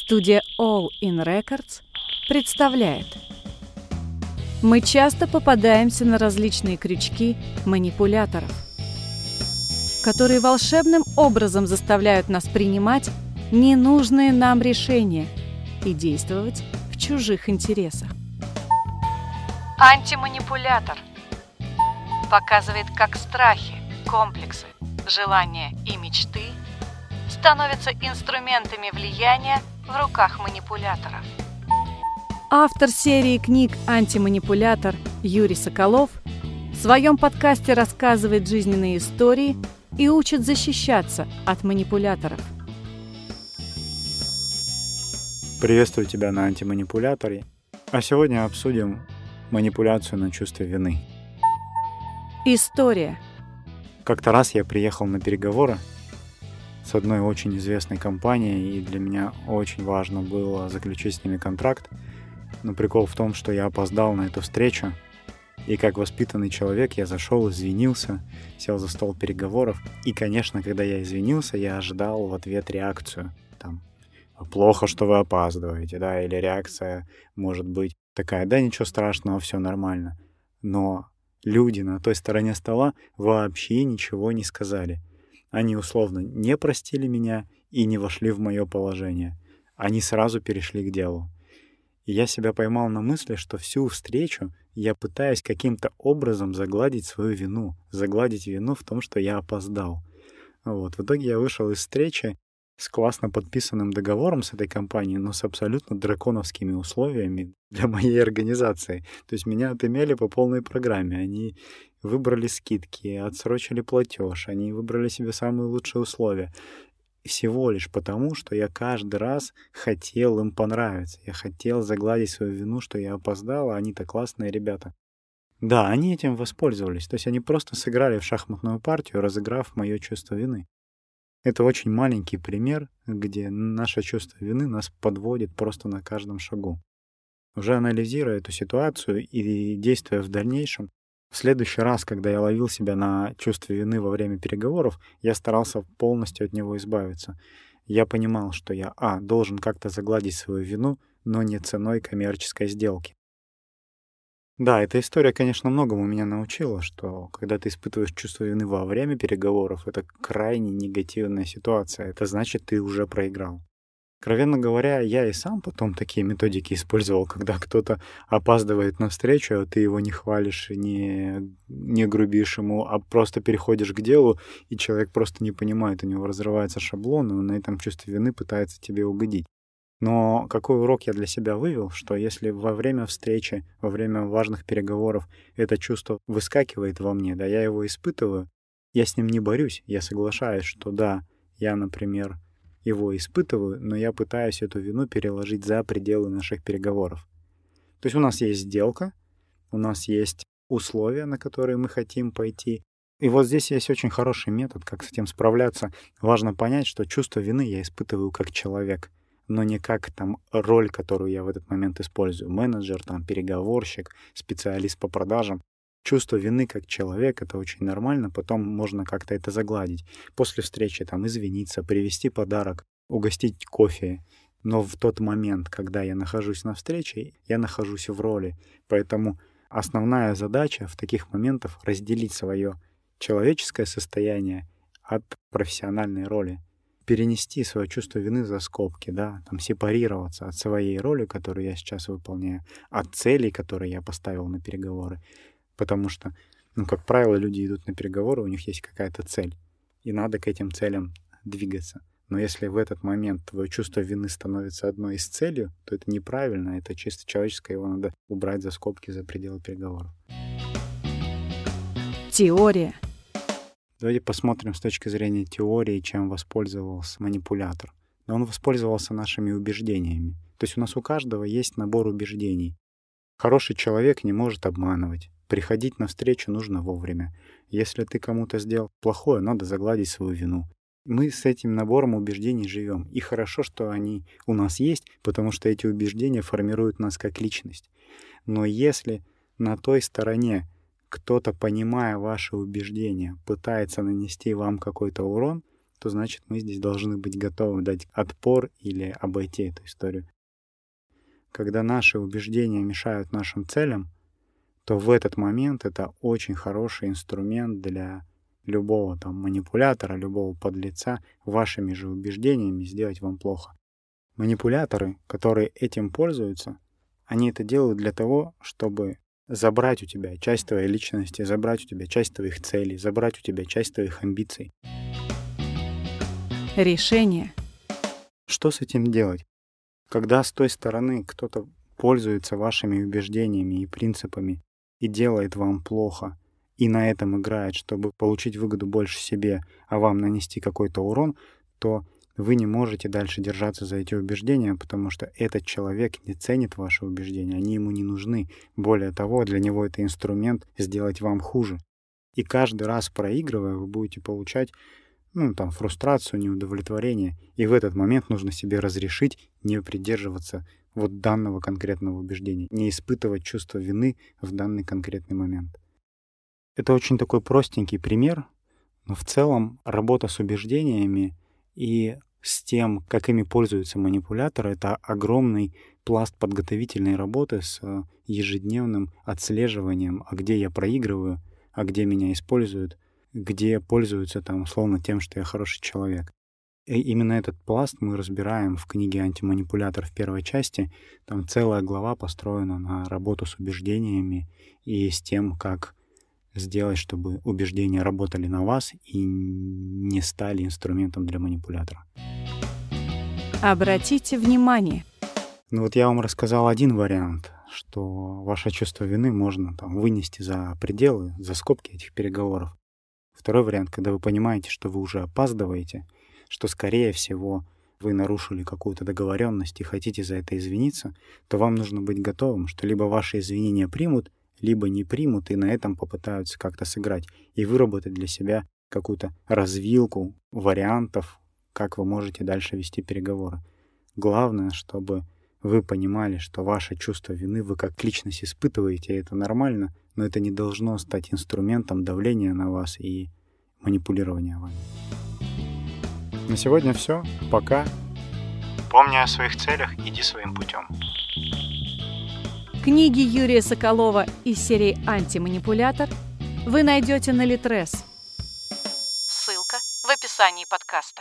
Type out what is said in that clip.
Студия All In Records представляет Мы часто попадаемся на различные крючки манипуляторов, которые волшебным образом заставляют нас принимать ненужные нам решения и действовать в чужих интересах. Антиманипулятор показывает, как страхи, комплексы, желания и мечты становятся инструментами влияния в руках манипуляторов. Автор серии книг «Антиманипулятор» Юрий Соколов в своем подкасте рассказывает жизненные истории и учит защищаться от манипуляторов. Приветствую тебя на антиманипуляторе. А сегодня обсудим манипуляцию на чувство вины. История. Как-то раз я приехал на переговоры с одной очень известной компанией, и для меня очень важно было заключить с ними контракт. Но прикол в том, что я опоздал на эту встречу, и как воспитанный человек я зашел, извинился, сел за стол переговоров. И, конечно, когда я извинился, я ожидал в ответ реакцию. Там, плохо, что вы опаздываете, да, или реакция может быть такая, да, ничего страшного, все нормально. Но люди на той стороне стола вообще ничего не сказали. Они условно не простили меня и не вошли в мое положение. Они сразу перешли к делу. И я себя поймал на мысли, что всю встречу я пытаюсь каким-то образом загладить свою вину, загладить вину в том, что я опоздал. Вот. В итоге я вышел из встречи с классно подписанным договором с этой компанией, но с абсолютно драконовскими условиями для моей организации. То есть меня отымели по полной программе. Они выбрали скидки, отсрочили платеж, они выбрали себе самые лучшие условия. Всего лишь потому, что я каждый раз хотел им понравиться. Я хотел загладить свою вину, что я опоздал, а они-то классные ребята. Да, они этим воспользовались. То есть они просто сыграли в шахматную партию, разыграв мое чувство вины. Это очень маленький пример, где наше чувство вины нас подводит просто на каждом шагу. Уже анализируя эту ситуацию и действуя в дальнейшем, в следующий раз, когда я ловил себя на чувство вины во время переговоров, я старался полностью от него избавиться. Я понимал, что я, а, должен как-то загладить свою вину, но не ценой коммерческой сделки. Да, эта история, конечно, многому меня научила, что когда ты испытываешь чувство вины во время переговоров, это крайне негативная ситуация. Это значит, ты уже проиграл. Откровенно говоря, я и сам потом такие методики использовал, когда кто-то опаздывает на встречу, а ты его не хвалишь, не, не грубишь ему, а просто переходишь к делу, и человек просто не понимает, у него разрывается шаблон, и он на этом чувстве вины пытается тебе угодить. Но какой урок я для себя вывел, что если во время встречи, во время важных переговоров это чувство выскакивает во мне, да, я его испытываю, я с ним не борюсь, я соглашаюсь, что да, я, например, его испытываю, но я пытаюсь эту вину переложить за пределы наших переговоров. То есть у нас есть сделка, у нас есть условия, на которые мы хотим пойти. И вот здесь есть очень хороший метод, как с этим справляться. Важно понять, что чувство вины я испытываю как человек — но не как там роль, которую я в этот момент использую. Менеджер, там, переговорщик, специалист по продажам. Чувство вины как человек — это очень нормально, потом можно как-то это загладить. После встречи там извиниться, привезти подарок, угостить кофе. Но в тот момент, когда я нахожусь на встрече, я нахожусь в роли. Поэтому основная задача в таких моментах — разделить свое человеческое состояние от профессиональной роли перенести свое чувство вины за скобки, да, там сепарироваться от своей роли, которую я сейчас выполняю, от целей, которые я поставил на переговоры. Потому что, ну, как правило, люди идут на переговоры, у них есть какая-то цель, и надо к этим целям двигаться. Но если в этот момент твое чувство вины становится одной из целей, то это неправильно, это чисто человеческое, его надо убрать за скобки, за пределы переговоров. Теория – Давайте посмотрим с точки зрения теории, чем воспользовался манипулятор. Но он воспользовался нашими убеждениями. То есть у нас у каждого есть набор убеждений. Хороший человек не может обманывать. Приходить на встречу нужно вовремя. Если ты кому-то сделал плохое, надо загладить свою вину. Мы с этим набором убеждений живем. И хорошо, что они у нас есть, потому что эти убеждения формируют нас как личность. Но если на той стороне кто-то, понимая ваши убеждения, пытается нанести вам какой-то урон, то значит мы здесь должны быть готовы дать отпор или обойти эту историю. Когда наши убеждения мешают нашим целям, то в этот момент это очень хороший инструмент для любого там манипулятора, любого подлеца вашими же убеждениями сделать вам плохо. Манипуляторы, которые этим пользуются, они это делают для того, чтобы забрать у тебя часть твоей личности, забрать у тебя часть твоих целей, забрать у тебя часть твоих амбиций. Решение. Что с этим делать? Когда с той стороны кто-то пользуется вашими убеждениями и принципами и делает вам плохо, и на этом играет, чтобы получить выгоду больше себе, а вам нанести какой-то урон, то вы не можете дальше держаться за эти убеждения, потому что этот человек не ценит ваши убеждения, они ему не нужны. Более того, для него это инструмент сделать вам хуже. И каждый раз проигрывая, вы будете получать ну, там, фрустрацию, неудовлетворение. И в этот момент нужно себе разрешить не придерживаться вот данного конкретного убеждения, не испытывать чувство вины в данный конкретный момент. Это очень такой простенький пример, но в целом работа с убеждениями и с тем, как ими пользуются манипуляторы, это огромный пласт подготовительной работы с э, ежедневным отслеживанием, а где я проигрываю, а где меня используют, где пользуются там условно тем, что я хороший человек. И именно этот пласт мы разбираем в книге «Антиманипулятор» в первой части. Там целая глава построена на работу с убеждениями и с тем, как сделать, чтобы убеждения работали на вас и не стали инструментом для манипулятора. Обратите внимание. Ну вот я вам рассказал один вариант, что ваше чувство вины можно там вынести за пределы, за скобки этих переговоров. Второй вариант, когда вы понимаете, что вы уже опаздываете, что, скорее всего, вы нарушили какую-то договоренность и хотите за это извиниться, то вам нужно быть готовым, что либо ваши извинения примут, либо не примут и на этом попытаются как-то сыграть и выработать для себя какую-то развилку вариантов, как вы можете дальше вести переговоры. Главное, чтобы вы понимали, что ваше чувство вины вы как личность испытываете, это нормально, но это не должно стать инструментом давления на вас и манипулирования вами. На сегодня все. Пока. Помни о своих целях, иди своим путем. Книги Юрия Соколова из серии «Антиманипулятор» вы найдете на Литрес. Ссылка в описании подкаста.